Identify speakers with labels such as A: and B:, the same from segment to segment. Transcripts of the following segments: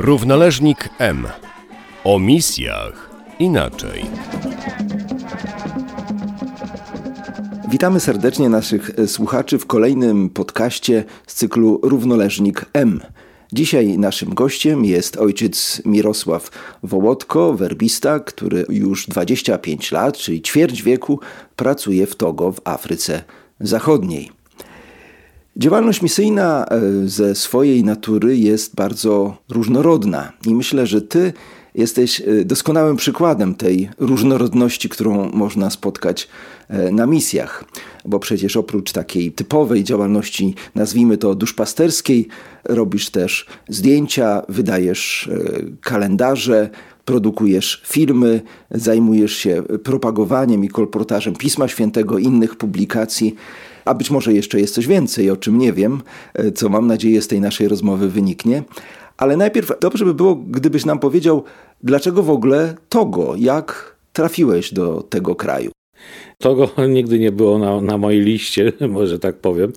A: Równoleżnik M. O misjach inaczej.
B: Witamy serdecznie naszych e, słuchaczy w kolejnym podcaście z cyklu Równoleżnik M. Dzisiaj naszym gościem jest ojciec Mirosław Wołodko, werbista, który już 25 lat, czyli ćwierć wieku, pracuje w Togo w Afryce Zachodniej. Działalność misyjna e, ze swojej natury jest bardzo różnorodna i myślę, że ty jesteś e, doskonałym przykładem tej różnorodności, którą można spotkać e, na misjach. Bo przecież oprócz takiej typowej działalności, nazwijmy to duszpasterskiej, robisz też zdjęcia, wydajesz kalendarze, produkujesz filmy, zajmujesz się propagowaniem i kolportażem Pisma Świętego, innych publikacji a być może jeszcze jest coś więcej, o czym nie wiem, e, co mam nadzieję z tej naszej rozmowy wyniknie. Ale najpierw dobrze by było, gdybyś nam powiedział, dlaczego w ogóle Togo, jak trafiłeś do tego kraju?
C: Togo nigdy nie było na, na mojej liście, może tak powiem.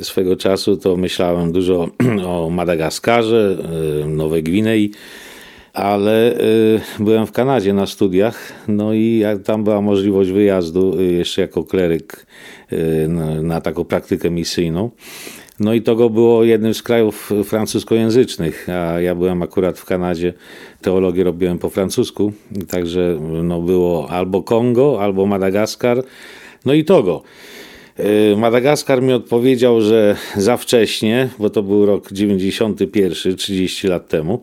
C: Swego czasu to myślałem dużo o Madagaskarze, e, Nowej Gwinei ale y, byłem w Kanadzie na studiach, no i tam była możliwość wyjazdu y, jeszcze jako kleryk y, na, taką praktykę misyjną. No i to było jednym z krajów francuskojęzycznych, a ja byłem akurat w Kanadzie, teologię robiłem po francusku, także no było albo Kongo, albo Madagaskar, no i Togo. Madagaskar mi odpowiedział, że za wcześnie, bo to był rok 91, 30 lat temu.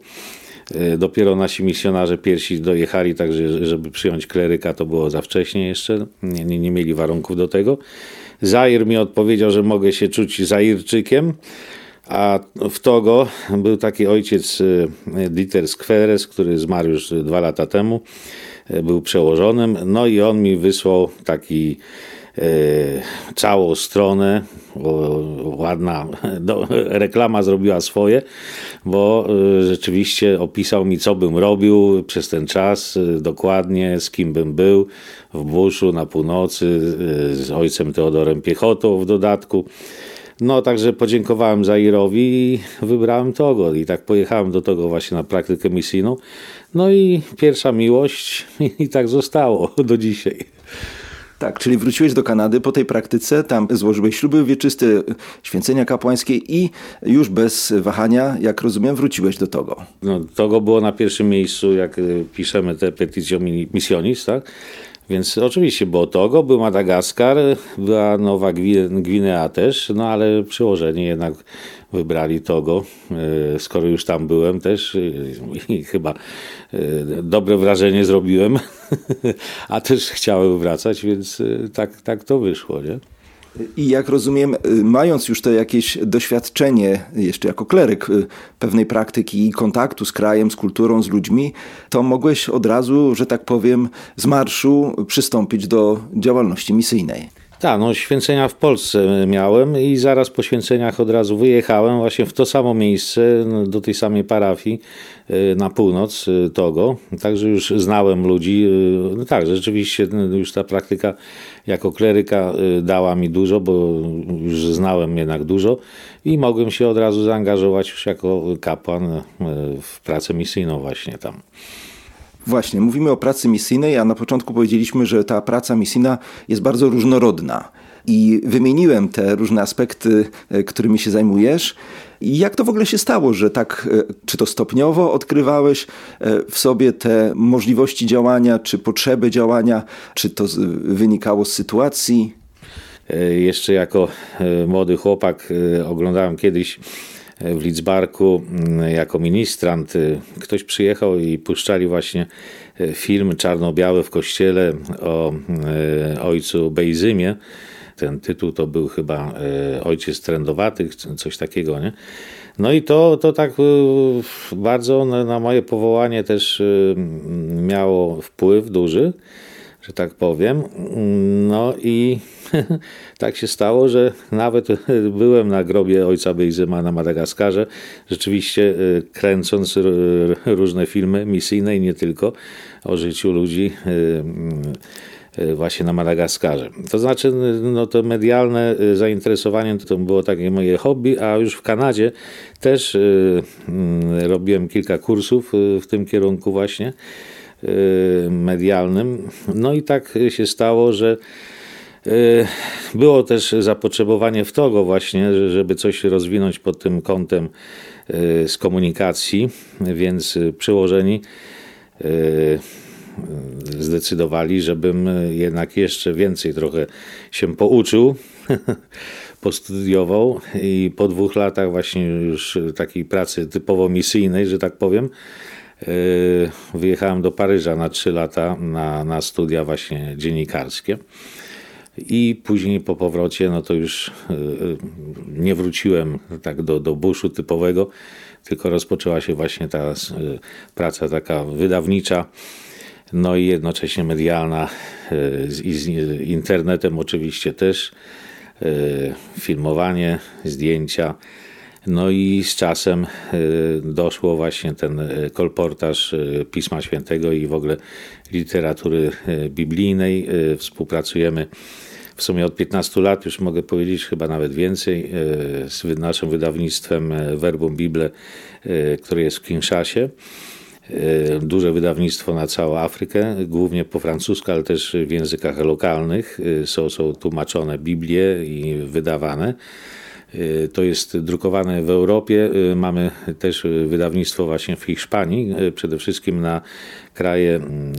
C: E, dopiero nasi misjonarze pierwsi dojechali, także żeby przyjąć kleryka to było za wcześnie jeszcze, nie, nie, nie mieli warunków do tego. Zair mi odpowiedział, że mogę się czuć Zairczykiem, a w Togo był taki ojciec e, Dieter Skweres, który zmarł już dwa lata temu, e, był przełożonym, no i on mi wysłał taki całą stronę ładna do, reklama zrobiła swoje, bo y, rzeczywiście opisał mi, co bym robił przez ten czas, y, dokładnie, z kim bym był w buszu na północy, z ojcem Teodorem Piechotą w dodatku. No, także podziękowałem Zairowi i wybrałem Togo. I tak pojechałem do Togo właśnie na praktykę misyjną. No i pierwsza miłość i tak zostało do dzisiaj.
B: Tak, czyli wróciłeś do Kanady po tej praktyce, tam złożyłeś śluby wieczyste, święcenia kapłańskie i już bez wahania, jak rozumiem, wróciłeś do Togo.
C: No, Togo było na pierwszym miejscu, jak y, piszemy tę petycję misjonis, tak? Więc oczywiście było Togo, był Madagaskar, była Nowa Gwinea też, no ale przyłożenie jednak wybrali Togo, e, skoro już tam byłem też i chyba e, dobre wrażenie zrobiłem, a też chciałem wracać, więc e, tak, tak to wyszło, nie?
B: I jak rozumiem, mając już to jakieś doświadczenie, jeszcze jako kleryk pewnej praktyki i kontaktu z krajem, z kulturą, z ludźmi, to mogłeś od razu, że tak powiem, z marszu przystąpić do działalności misyjnej.
C: Tak, no święcenia w Polsce miałem i zaraz po święceniach od razu wyjechałem właśnie w to samo miejsce, no, do tej samej parafii y, na północ y, Togo. Także już znałem ludzi. Y, no tak, rzeczywiście już ta praktyka jako kleryka dała mi dużo, bo już znałem jednak dużo i mogłem się od razu zaangażować już jako kapłan w pracę misyjną właśnie tam.
B: Właśnie, mówimy o pracy misyjnej, a na początku powiedzieliśmy, że ta praca misyjna jest bardzo różnorodna. I wymieniłem te różne aspekty, e, którymi się zajmujesz. I jak to w ogóle się stało, że tak, e, czy to stopniowo odkrywałeś e, w sobie te możliwości działania, czy potrzeby działania, czy to wynikało z sytuacji?
C: Jeszcze jako młody chłopak oglądałem kiedyś w Lidzbarku mm, jako ministrant. Y, ktoś przyjechał i puszczali właśnie y, film czarno-biały w kościele o y, ojcu Bejzymie. Ten tytuł to był chyba Ojciec Trędowatych, coś takiego, nie? No i to, to tak bardzo na moje powołanie też miało wpływ duży że tak powiem. No i tak się stało, że nawet byłem na grobie ojca Bejzyma na Madagaskarze, rzeczywiście y, kręcąc różne filmy misyjne i nie tylko o życiu ludzi właśnie na Madagaskarze. To znaczy, no to medialne zainteresowanie to było takie moje hobby, a już w Kanadzie też robiłem kilka kursów w tym kierunku właśnie medialnym. No i tak się stało, że było też zapotrzebowanie w tego właśnie, żeby coś rozwinąć pod tym kątem y, z komunikacji, więc przełożeni y, zdecydowali, żebym jednak jeszcze więcej trochę się pouczył, postudiował i po dwóch latach właśnie już takiej pracy typowo misyjnej, że tak powiem, wyjechałem do Paryża na trzy lata na, na studia właśnie dziennikarskie. I później po powrocie, no to już e, e, nie wróciłem tak do, do buszu typowego, tylko rozpoczęła się właśnie ta e, praca taka wydawnicza, no i jednocześnie medialna, i z internetem oczywiście też, filmowanie, zdjęcia. No i z czasem doszło właśnie ten kolportaż Pisma Świętego i w ogóle literatury biblijnej. Współpracujemy w sumie od 15 lat, już mogę powiedzieć, chyba nawet więcej, z naszym wydawnictwem Verbum Bible, które jest w Kinshasie. Duże wydawnictwo na całą Afrykę, głównie po francusku, ale też w językach lokalnych. Są, są tłumaczone Biblie i wydawane. Y, to jest drukowane w Europie. Y, mamy też wydawnictwo właśnie w Hiszpanii, y, przede wszystkim na kraje mm,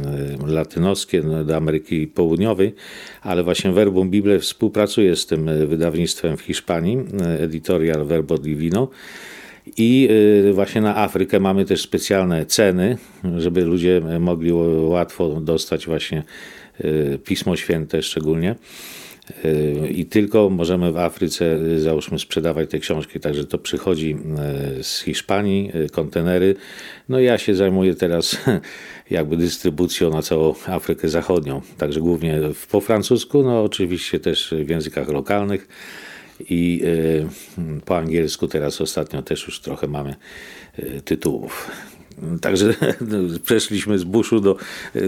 C: latynoskie, no, do Ameryki Południowej, ale właśnie Verbum Bible współpracuje z tym wydawnictwem w Hiszpanii, Editorial Verbo Divino. I właśnie na Afrykę mamy też specjalne ceny, żeby ludzie mogli łatwo dostać właśnie Pismo Święte szczególnie. Yy, i tylko możemy w Afryce, yy, załóżmy, sprzedawać te książki. Także to przychodzi yy, z Hiszpanii, kontenery. No ja się zajmuję teraz jakby dystrybucją na całą Afrykę Zachodnią. Także głównie po francusku, no oczywiście też w językach lokalnych i po angielsku teraz ostatnio też już trochę mamy tytułów. Także przeszliśmy z buszu do,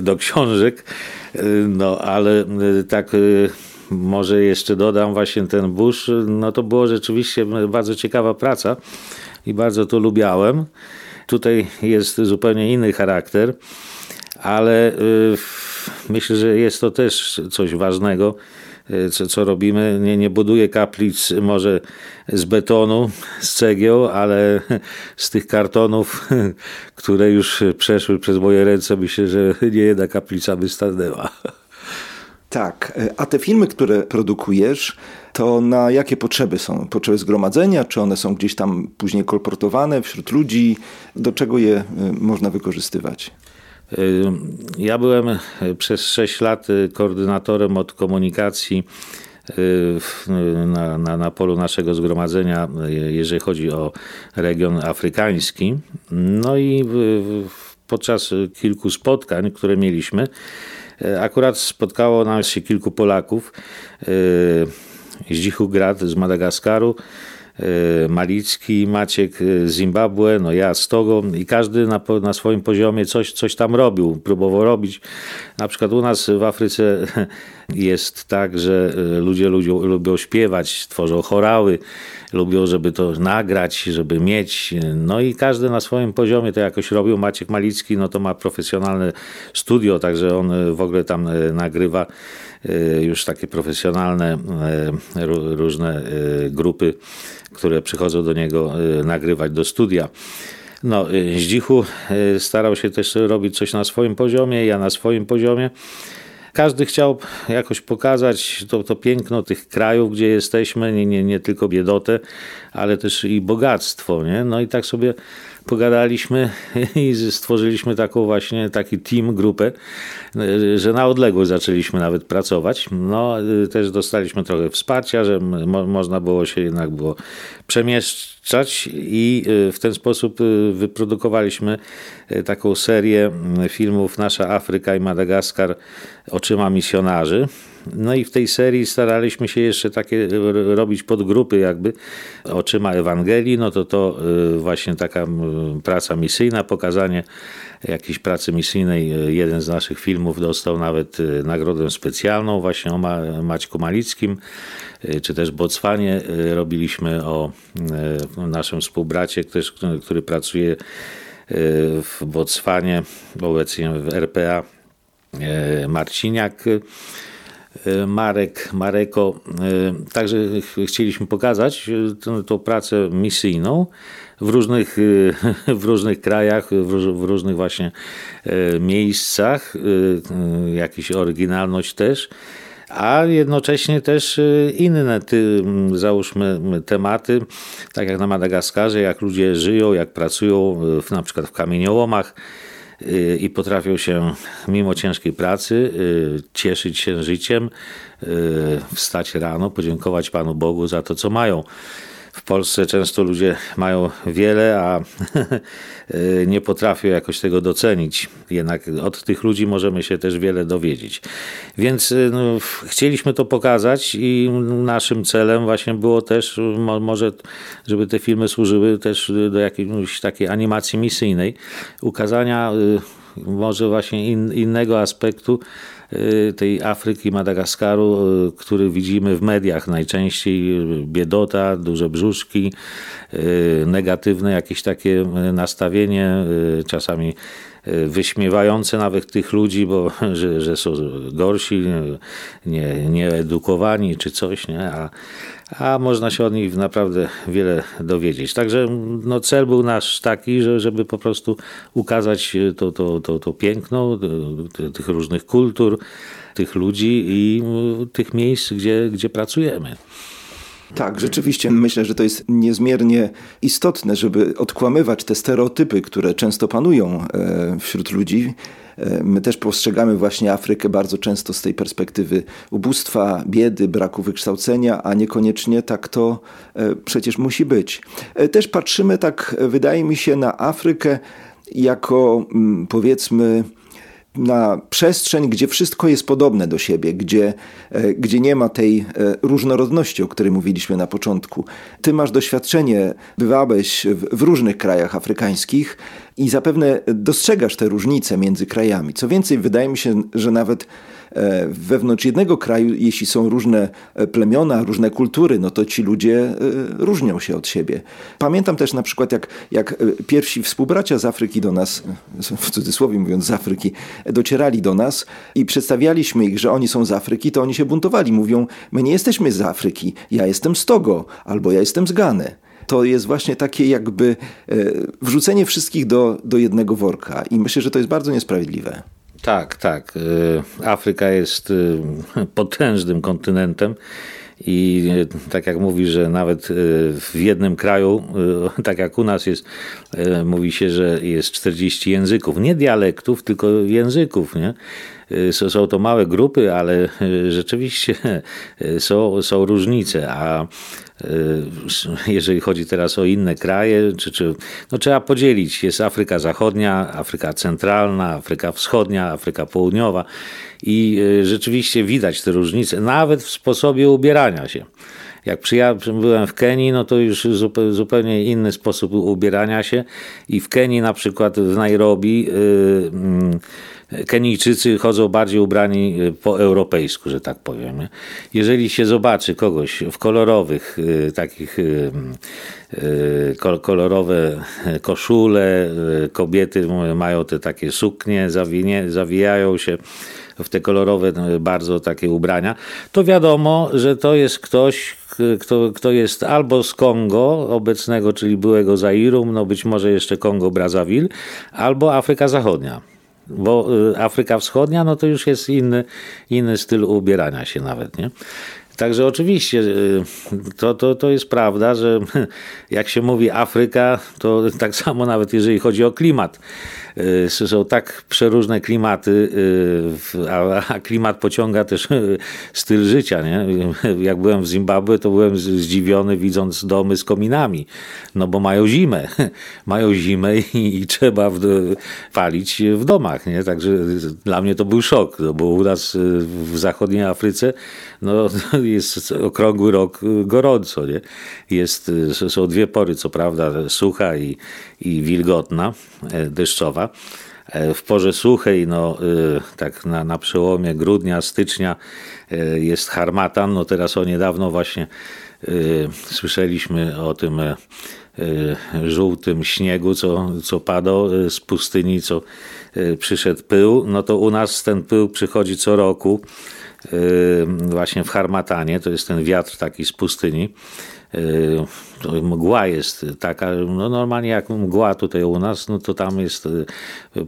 C: do książek, no ale tak może jeszcze dodam właśnie ten Bush, no to było rzeczywiście bardzo ciekawa praca i bardzo to lubiałem. Tutaj jest zupełnie inny charakter, ale y, myślę, że jest to też coś ważnego, y, co, co robimy. Nie, nie buduję kaplic może z betonu, z cegieł, ale z tych kartonów, które już przeszły przez moje ręce, myślę, że nie jedna kaplica by stanęła.
B: Tak, e, a te filmy, które produkujesz, to na jakie potrzeby są? Potrzeby zgromadzenia, czy one są gdzieś tam później kolportowane wśród ludzi? Do czego je e, można wykorzystywać?
C: E, ja byłem przez 6 lat koordynatorem od komunikacji na, na, na polu naszego zgromadzenia, jeżeli chodzi o region afrykański. No i podczas kilku spotkań, które mieliśmy, akurat spotkało nas się kilku Polaków e, z Grad z Madagaskaru, e, Malicki, Maciek z Zimbabwe, no ja z Togo i każdy na, na swoim poziomie coś, coś tam robił, próbował robić. Na przykład u nas w Afryce jest tak, że ludzie, ludzie lubią śpiewać, tworzą chorały, lubią, żeby to nagrać, żeby mieć. No i każdy na swoim poziomie to jakoś robił. Maciek Malicki, no to ma profesjonalne studio, także on w ogóle tam e, nagrywa e, już takie profesjonalne e, różne grupy, które przychodzą do niego nagrywać do studia. No, Zdzichu starał się też robić coś na swoim poziomie, ja na swoim poziomie. Każdy chciał jakoś pokazać to, to piękno tych krajów, gdzie jesteśmy, nie, nie, nie tylko biedotę, ale też i bogactwo. Nie? No i tak sobie pogadaliśmy i stworzyliśmy taką właśnie taki team, grupę, że na odległość zaczęliśmy nawet pracować. No, też dostaliśmy trochę wsparcia, że mo można było się jednak było przemieszczać i y, w ten sposób wyprodukowaliśmy taką serię filmów Nasza Afryka i Madagaskar oczyma misjonarzy. No i w tej serii staraliśmy się jeszcze takie robić podgrupy jakby oczyma Ewangelii, no to to właśnie taka praca misyjna, pokazanie jakiejś pracy misyjnej. Jeden z naszych filmów dostał nawet nagrodę specjalną właśnie o Maćku Malickim, czy też Botswanie. Robiliśmy o naszym współbracie, który pracuje w Botswanie, obecnie w RPA, Marciniak. Marek, Mareko. Także chcieliśmy pokazać tą, pracę misyjną w różnych, w różnych krajach, w różnych właśnie miejscach, jakiś oryginalność też a jednocześnie też inne, ty, załóżmy, tematy, tak jak na Madagaskarze, jak ludzie żyją, jak pracują na przykład w kamieniołomach, i potrafią się mimo ciężkiej pracy cieszyć się życiem, wstać rano, podziękować Panu Bogu za to, co mają. W Polsce często ludzie mają wiele, a nie potrafią jakoś tego docenić. Jednak od tych ludzi możemy się też wiele dowiedzieć. Więc no, chcieliśmy to pokazać i naszym celem właśnie było też, może, żeby te filmy służyły też do jakiejś takiej animacji misyjnej, ukazania y, może właśnie in, innego aspektu Y, tej Afryki, Madagaskaru, y, który widzimy w mediach najczęściej, biedota, duże brzuszki, y, negatywne jakieś takie nastawienie, czasami wyśmiewające nawet tych ludzi, bo że, że są gorsi, nie, nieedukowani czy coś, nie? A, a można się od nich naprawdę wiele dowiedzieć. Także no, cel był nasz taki, że, żeby po prostu ukazać to, to, to, to piękno tych różnych kultur, tych ludzi i tych miejsc, gdzie, gdzie pracujemy.
B: Tak, rzeczywiście myślę, że to jest niezmiernie istotne, żeby odkłamywać te stereotypy, które często panują e, wśród ludzi. E, my też postrzegamy właśnie Afrykę bardzo często z tej perspektywy ubóstwa, biedy, braku wykształcenia, a niekoniecznie tak to e, przecież musi być. Też patrzymy tak, wydaje mi się, na Afrykę jako mm, powiedzmy na przestrzeń, gdzie wszystko jest podobne do siebie, gdzie, e, gdzie nie ma tej e, różnorodności, o której mówiliśmy na początku. Ty masz doświadczenie, bywałeś w, w różnych krajach afrykańskich i zapewne dostrzegasz te różnice między krajami. Co więcej, wydaje mi się, że nawet E, wewnątrz jednego kraju, jeśli są różne e, plemiona, różne kultury, no to ci ludzie e, różnią się od siebie. Pamiętam też na przykład, jak, jak pierwsi współbracia z Afryki do nas, w cudzysłowie mówiąc z Afryki, docierali do nas i przedstawialiśmy ich, że oni są z Afryki, to oni się buntowali. Mówią, my nie jesteśmy z Afryki, ja jestem z Togo albo ja jestem z Gany to jest właśnie takie jakby wrzucenie wszystkich do, do jednego worka. I myślę, że to jest bardzo niesprawiedliwe.
C: Tak, tak. Y, Afryka jest y, potężnym kontynentem. I tak jak mówi, że nawet w jednym kraju, tak jak u nas jest, mówi się, że jest 40 języków. Nie dialektów, tylko języków. Nie? Są to małe grupy, ale rzeczywiście są, są różnice. A jeżeli chodzi teraz o inne kraje, czy, czy, no trzeba podzielić. Jest Afryka Zachodnia, Afryka Centralna, Afryka Wschodnia, Afryka Południowa i rzeczywiście widać te różnice, nawet w sposobie ubierania się. Jak byłem w Kenii, no to już zupełnie inny sposób ubierania się i w Kenii na przykład w Nairobi yy, Kenijczycy chodzą bardziej ubrani y, po europejsku, że tak powiem. Jeżeli się zobaczy kogoś w kolorowych, y, takich y, kolorowe koszule, kobiety mają te takie suknie, zawinie, zawijają się w te kolorowe bardzo takie ubrania, to wiadomo, że to jest ktoś, kto, kto jest albo z Kongo obecnego, czyli byłego Zairu, no być może jeszcze Kongo Brazzaville, albo Afryka Zachodnia. Bo y, Afryka Wschodnia, no to już jest inny, inny styl ubierania się nawet, nie? Także oczywiście y, to, to, to jest prawda, że jak się mówi Afryka, to tak samo nawet jeżeli chodzi o klimat. Y, są tak przeróżne klimaty, y, a klimat pociąga też styl życia. Nie? Jak byłem w Zimbabwe, to byłem zdziwiony widząc domy z kominami, no bo mają zimę. Mają zimę i, trzeba palić w domach. Nie? Także dla mnie to był szok, no bo u nas w zachodniej Afryce no, jest okrągły rok gorąco. Nie? Jest, są dwie pory, co prawda, sucha i, i wilgotna, e, deszczowa. E, w porze suchej, no, e, tak na, na przełomie grudnia, stycznia jest harmatan. No teraz o niedawno właśnie słyszeliśmy o tym żółtym śniegu, co, co padał z pustyni, co przyszedł pył. No to u nas ten pył przychodzi co roku właśnie w Harmatanie, to jest ten wiatr taki z pustyni. Mgła jest taka, no normalnie jak mgła tutaj u nas, no to tam jest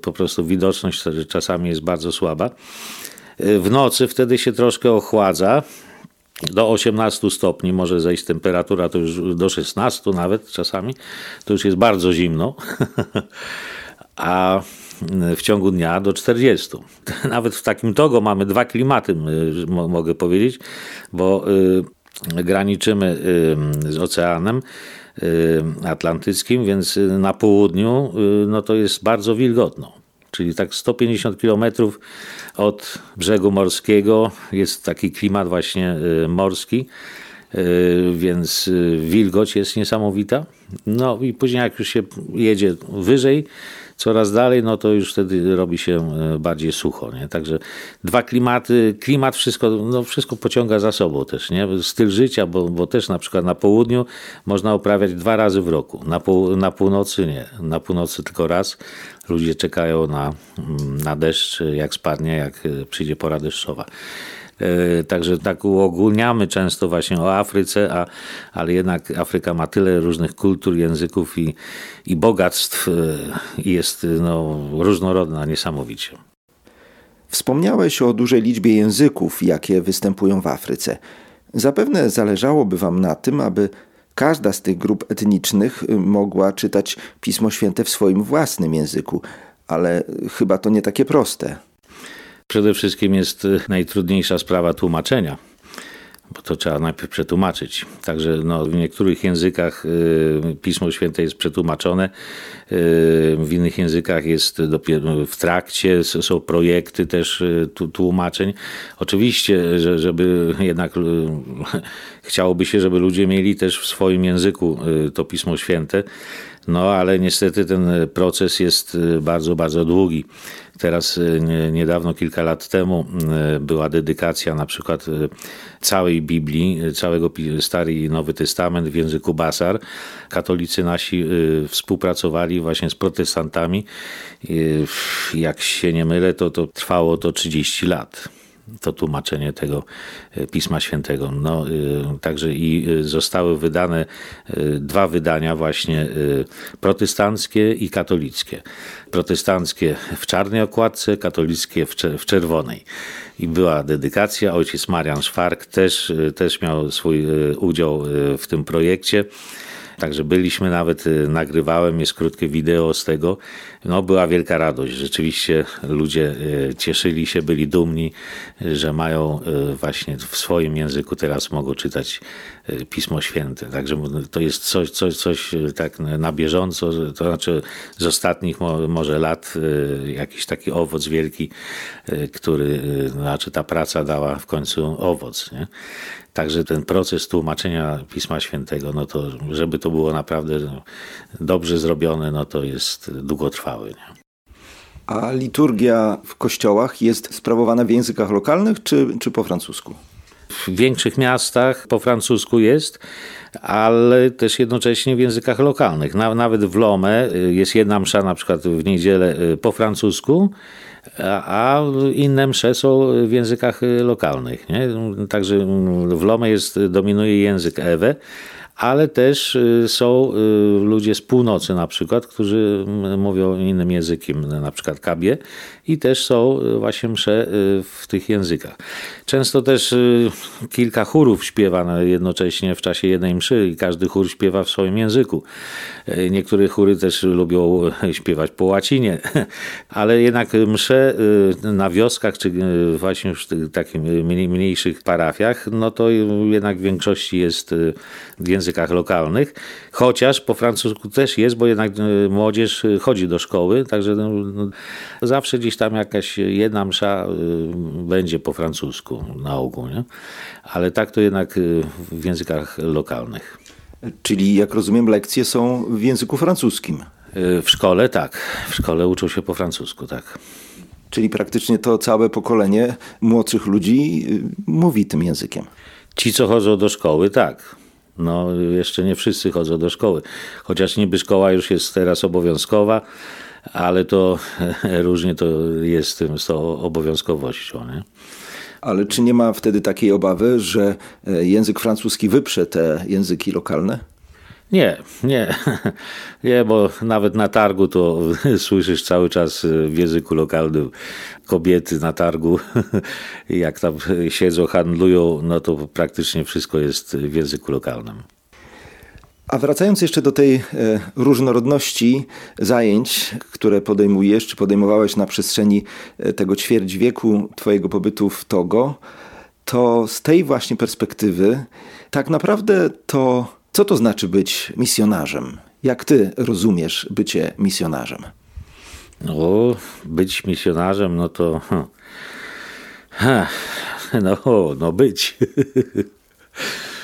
C: po prostu widoczność czasami jest bardzo słaba. W nocy wtedy się troszkę ochładza, do 18 stopni może zejść temperatura, to już do 16 nawet czasami, to już jest bardzo zimno. A w ciągu dnia do 40. Nawet w takim Togo mamy dwa klimaty, mogę powiedzieć, bo y, graniczymy y, z Oceanem y, Atlantyckim, więc na południu no to jest bardzo wilgotno. Czyli tak 150 kilometrów od brzegu morskiego jest taki klimat właśnie morski, więc wilgoć jest niesamowita. No i później jak już się jedzie wyżej, coraz dalej, no to już wtedy robi się e, bardziej sucho. Nie? Także dwa klimaty, klimat wszystko, no wszystko pociąga za sobą też. Nie? Styl życia, bo, bo też na przykład na południu można uprawiać dwa razy w roku, na, pół, na północy nie, na północy tylko raz. Ludzie czekają na, mm, na deszcz, jak spadnie, jak e, przyjdzie pora deszczowa. E, także tak uogólniamy często właśnie o Afryce, a, ale jednak Afryka ma tyle różnych kultur, języków i, i bogactw i e, jest no, różnorodna niesamowicie.
B: Wspomniałeś o dużej liczbie języków, jakie występują w Afryce. Zapewne zależałoby Wam na tym, aby każda z tych grup etnicznych mogła czytać Pismo Święte w swoim własnym języku, ale chyba to nie takie proste.
C: Przede wszystkim jest y, najtrudniejsza sprawa tłumaczenia bo to trzeba najpierw przetłumaczyć. Także no, w niektórych językach y, Pismo Święte jest przetłumaczone, y, w innych językach jest dopiero w trakcie, są projekty też tłumaczeń. Oczywiście, że, żeby jednak chciałoby się, żeby ludzie mieli też w swoim języku to Pismo Święte, no ale niestety ten proces jest bardzo, bardzo długi. Teraz niedawno, kilka lat temu była dedykacja na przykład całej Biblii, całego Stary i Nowy Testament w języku Basar. Katolicy nasi współpracowali właśnie z protestantami. Jak się nie mylę, to, to trwało to 30 lat to tłumaczenie tego e, Pisma Świętego. No, e, także i e, zostały wydane dwa wydania właśnie protestanckie i katolickie. Protestanckie w czarnej okładce, katolickie w czerwonej. I była dedykacja. Ojciec Marian Szwark też, też miał swój udział w tym projekcie. Także byliśmy nawet, nagrywałem, jest krótkie wideo z tego. No była wielka radość. Rzeczywiście ludzie y, cieszyli się, byli dumni, że mają y, właśnie w swoim języku teraz mogą czytać Pismo Święte. Także to jest coś, coś, coś tak na bieżąco, to znaczy z ostatnich może lat jakiś taki owoc wielki, który, znaczy ta praca dała w końcu owoc. Nie? Także ten proces tłumaczenia Pisma Świętego, no to żeby to było naprawdę dobrze zrobione, no to jest Nie?
B: A liturgia w kościołach jest sprawowana w językach lokalnych czy, czy po francusku?
C: W większych miastach po francusku jest, ale też jednocześnie w językach lokalnych. Nawet w Lome y, jest jedna msza na przykład w niedzielę y, po francusku, a inne msze są w językach lokalnych. Nie? Także w Lome jest, dominuje język Ewe, ale też y, są y, ludzie z północy na przykład, którzy mówią innym językiem, na przykład kabie i też są y, właśnie msze w tych językach. Często też kilka chórów śpiewa jednocześnie w czasie jednej mszy i każdy chór śpiewa w swoim języku. Niektóre chóry też lubią śpiewać po łacinie, ale jednak msze na wioskach, czy właśnie w takich mniejszych parafiach, no to jednak w większości jest w językach lokalnych, chociaż po francusku też jest, bo jednak młodzież chodzi do szkoły, także no, no, zawsze gdzieś tam jakaś jedna msza e, będzie po francusku na ogół, nie? ale tak to jednak w językach lokalnych.
B: Czyli, jak rozumiem, lekcje są w języku francuskim.
C: W szkole tak. W szkole uczą się po francusku, tak.
B: Czyli praktycznie to całe pokolenie młodszych ludzi mówi tym językiem.
C: Ci, co chodzą do szkoły, tak. No, jeszcze nie wszyscy chodzą do szkoły. Chociaż niby szkoła już jest teraz obowiązkowa, ale to różnie to jest z tą obowiązkowością. Nie?
B: Ale czy nie ma wtedy takiej obawy, że e, język francuski wyprze te języki lokalne?
C: Nie, nie, nie, bo nawet na targu to słyszysz cały czas w języku lokalnym kobiety na targu, jak tam siedzą, handlują, no to praktycznie wszystko jest w języku lokalnym.
B: A wracając jeszcze do tej e, różnorodności zajęć, które podejmujesz, czy podejmowałeś na przestrzeni e, tego ćwierć wieku Twojego pobytu w Togo, to z tej właśnie perspektywy tak naprawdę to co to znaczy być misjonarzem? Jak ty rozumiesz bycie misjonarzem?
C: No, być misjonarzem, no to. Ha, no, no być.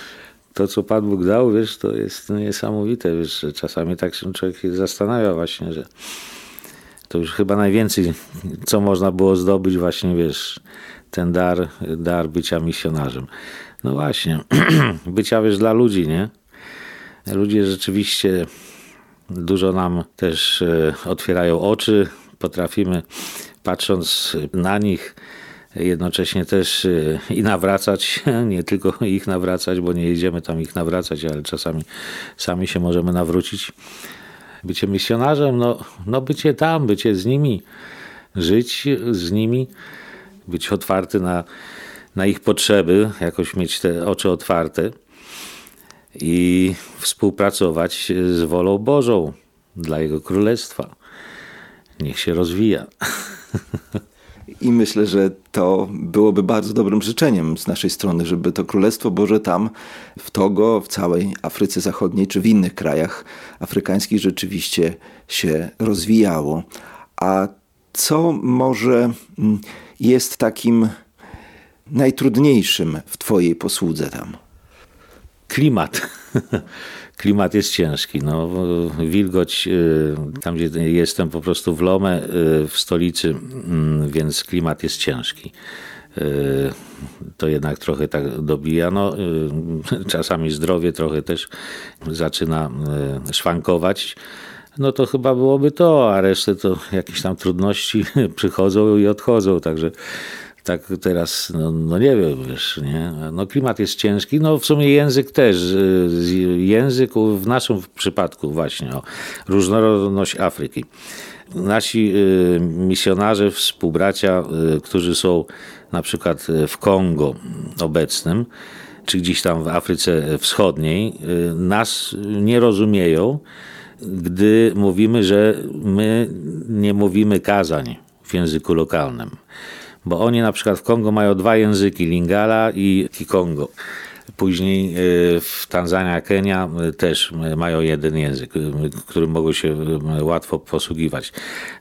C: To, co Pan Bóg dał, wiesz, to jest niesamowite. Wiesz, że czasami tak się człowiek zastanawia właśnie, że to już chyba najwięcej, co można było zdobyć właśnie, wiesz, ten dar, dar bycia misjonarzem. No właśnie, bycia, wiesz, dla ludzi, nie? Ludzie rzeczywiście dużo nam też e, otwierają oczy. Potrafimy, patrząc na nich, jednocześnie też e, i nawracać, nie tylko ich nawracać, bo nie jedziemy tam ich nawracać, ale czasami sami się możemy nawrócić. Bycie misjonarzem, no, no bycie tam, bycie z nimi, żyć z nimi, być otwarty na, na ich potrzeby, jakoś mieć te oczy otwarte i współpracować z wolą Bożą dla Jego Królestwa. Niech się rozwija.
B: I myślę, że to byłoby bardzo dobrym życzeniem z naszej strony, żeby to Królestwo Boże tam, w Togo, w całej Afryce Zachodniej czy w innych krajach afrykańskich rzeczywiście się rozwijało. A co może mm, jest takim najtrudniejszym w Twojej posłudze tam?
C: klimat. klimat jest ciężki. No, wilgoć, y, tam gdzie jestem po prostu w Lome, y, w stolicy, mm, więc klimat jest ciężki. Y, to jednak trochę tak dobija. No, czasami zdrowie trochę też zaczyna szwankować. No to chyba byłoby to, a resztę to jakieś tam trudności przychodzą i odchodzą. Także tak teraz, no, no, nie wiem, wiesz, nie? No klimat jest ciężki, no w sumie język też. Język w naszym przypadku właśnie, o, różnorodność Afryki. Nasi y, misjonarze, współbracia, y, którzy są na przykład w Kongo obecnym, czy gdzieś tam w Afryce Wschodniej, y, nas nie rozumieją, gdy mówimy, że my nie mówimy kazań w języku lokalnym bo oni na przykład w Kongo mają dwa języki, Lingala i Kikongo. Później e, w Tanzania, Kenia też mają jeden język, którym mogą się łatwo posługiwać.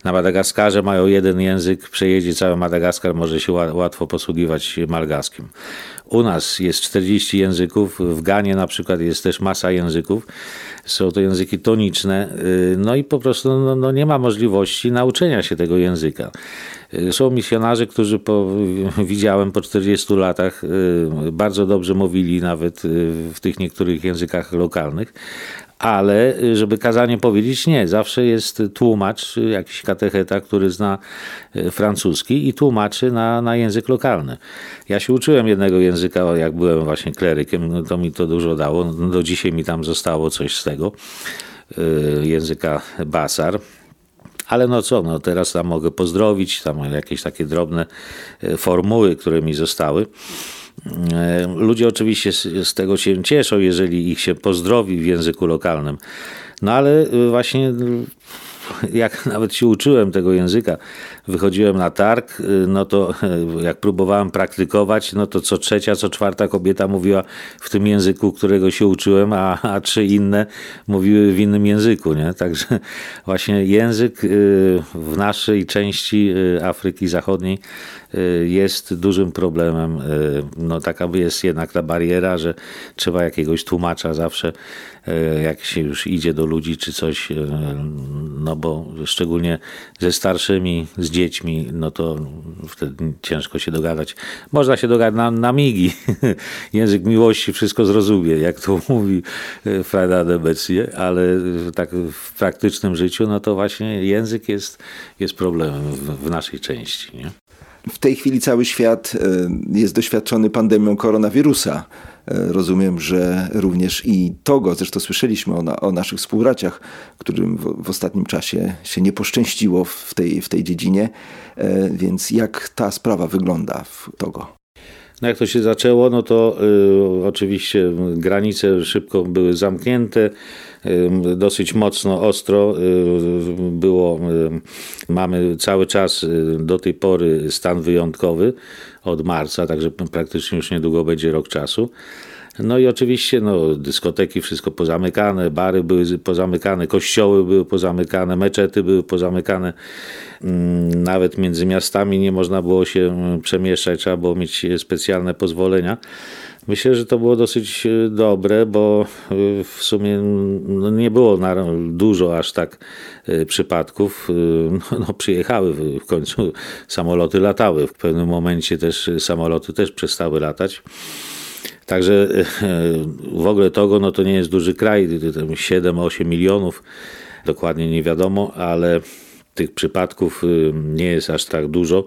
C: Na Madagaskarze mają jeden język, przejedzie cały Madagaskar, może się łatwo posługiwać malgaskim. U nas jest 40 języków, w Ganie na przykład jest też masa języków. Są to języki toniczne, no i po prostu no, no nie ma możliwości nauczenia się tego języka. Są misjonarze, którzy po, widziałem po 40 latach y, bardzo dobrze mówili nawet y, w tych niektórych językach lokalnych, ale y, żeby kazanie powiedzieć nie, zawsze jest tłumacz, y, jakiś katecheta, który zna y, francuski i tłumaczy na, na język lokalny. Ja się uczyłem jednego języka, jak byłem właśnie klerykiem, no to mi to dużo dało. No do dzisiaj mi tam zostało coś z tego języka basar. Ale no co, no teraz tam mogę pozdrowić, tam jakieś takie drobne formuły, które mi zostały. E, ludzie oczywiście z tego się cieszą, jeżeli ich się pozdrowi w języku lokalnym. No ale właśnie jak nawet się uczyłem tego języka, wychodziłem na targ, y, no to y, jak próbowałem praktykować, no to co trzecia, co czwarta kobieta mówiła w tym języku, którego się uczyłem, a, a trzy inne mówiły w innym języku, nie? Także właśnie język y, w naszej części Afryki Zachodniej jest dużym problemem. No taka jest jednak ta bariera, że trzeba jakiegoś tłumacza zawsze, jak się już idzie do ludzi czy coś, no bo szczególnie ze starszymi, z dziećmi, no to wtedy ciężko się dogadać. Można się dogadać na, na migi. Język miłości wszystko zrozumie, jak to mówi e, Freda de Bezie, ale tak w praktycznym życiu, no to właśnie język jest, jest problemem w, w naszej części. Nie?
B: W tej chwili cały świat e, jest doświadczony pandemią koronawirusa. E, rozumiem, że również i Togo, zresztą słyszeliśmy o, na, o naszych współbraciach, którym w, w, ostatnim czasie się nie poszczęściło w tej, w tej dziedzinie. E, więc jak ta sprawa wygląda w Togo?
C: No jak to się zaczęło, no to y, oczywiście granice szybko były zamknięte, dosyć mocno, ostro y, było. Mamy cały czas y, do tej pory stan wyjątkowy od marca, także praktycznie już niedługo będzie rok czasu. No i oczywiście no, dyskoteki, wszystko pozamykane, bary były pozamykane, kościoły były pozamykane, meczety były pozamykane. Nawet między miastami nie można było się przemieszczać, trzeba było mieć specjalne pozwolenia. Myślę, że to było dosyć e, dobre, bo e, w sumie no, nie było dużo aż tak e, przypadków. No, no, przyjechały w końcu samoloty latały. W pewnym momencie też samoloty też przestały latać. Także w ogóle Togo no to nie jest duży kraj, 7-8 milionów, dokładnie nie wiadomo, ale tych przypadków nie jest aż tak dużo.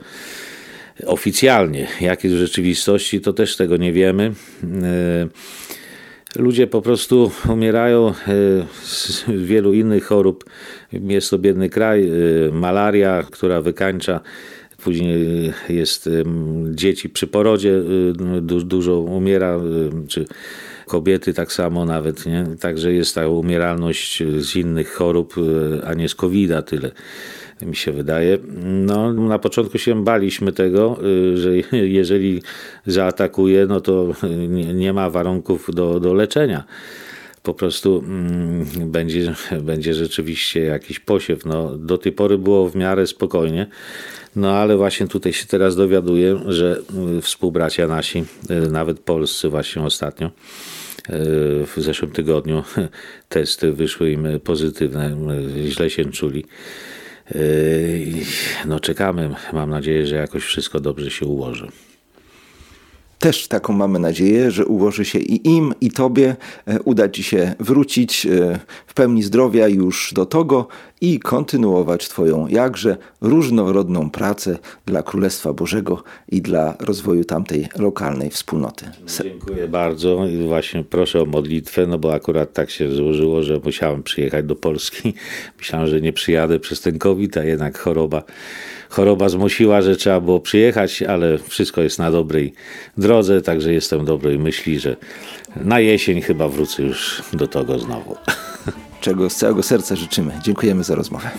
C: Oficjalnie, jak jest w rzeczywistości, to też tego nie wiemy. Ludzie po prostu umierają z wielu innych chorób. Jest to biedny kraj, malaria, która wykańcza Później jest dzieci przy porodzie, dużo umiera, czy kobiety tak samo nawet, nie? Także jest ta umieralność z innych chorób, a nie z COVID-a tyle mi się wydaje. No, na początku się baliśmy tego, że jeżeli zaatakuje, no to nie ma warunków do, do leczenia po prostu mm, będzie, będzie rzeczywiście jakiś posiew. No, do tej pory było w miarę spokojnie. No ale właśnie tutaj się teraz dowiaduję, że y, współbracia nasi, y, nawet polscy właśnie ostatnio, y, w zeszłym tygodniu testy wyszły im pozytywne, źle się czuli. No czekamy, mam nadzieję, że jakoś wszystko dobrze się ułoży.
B: Też taką mamy nadzieję, że ułoży się i im, i tobie. E, uda ci się wrócić e, w pełni zdrowia już do Togo i kontynuować Twoją jakże różnorodną pracę dla Królestwa Bożego i dla rozwoju tamtej lokalnej wspólnoty.
C: Dziękuję bardzo i właśnie proszę o modlitwę, no bo akurat tak się złożyło, że musiałem przyjechać do Polski. Myślałem, że nie przyjadę przez ten COVID, a jednak choroba choroba zmusiła, że trzeba było przyjechać, ale wszystko jest na dobrej drodze, także jestem dobrej myśli, że na jesień chyba wrócę już do tego znowu.
B: Czego z całego serca życzymy. Dziękujemy za rozmowę.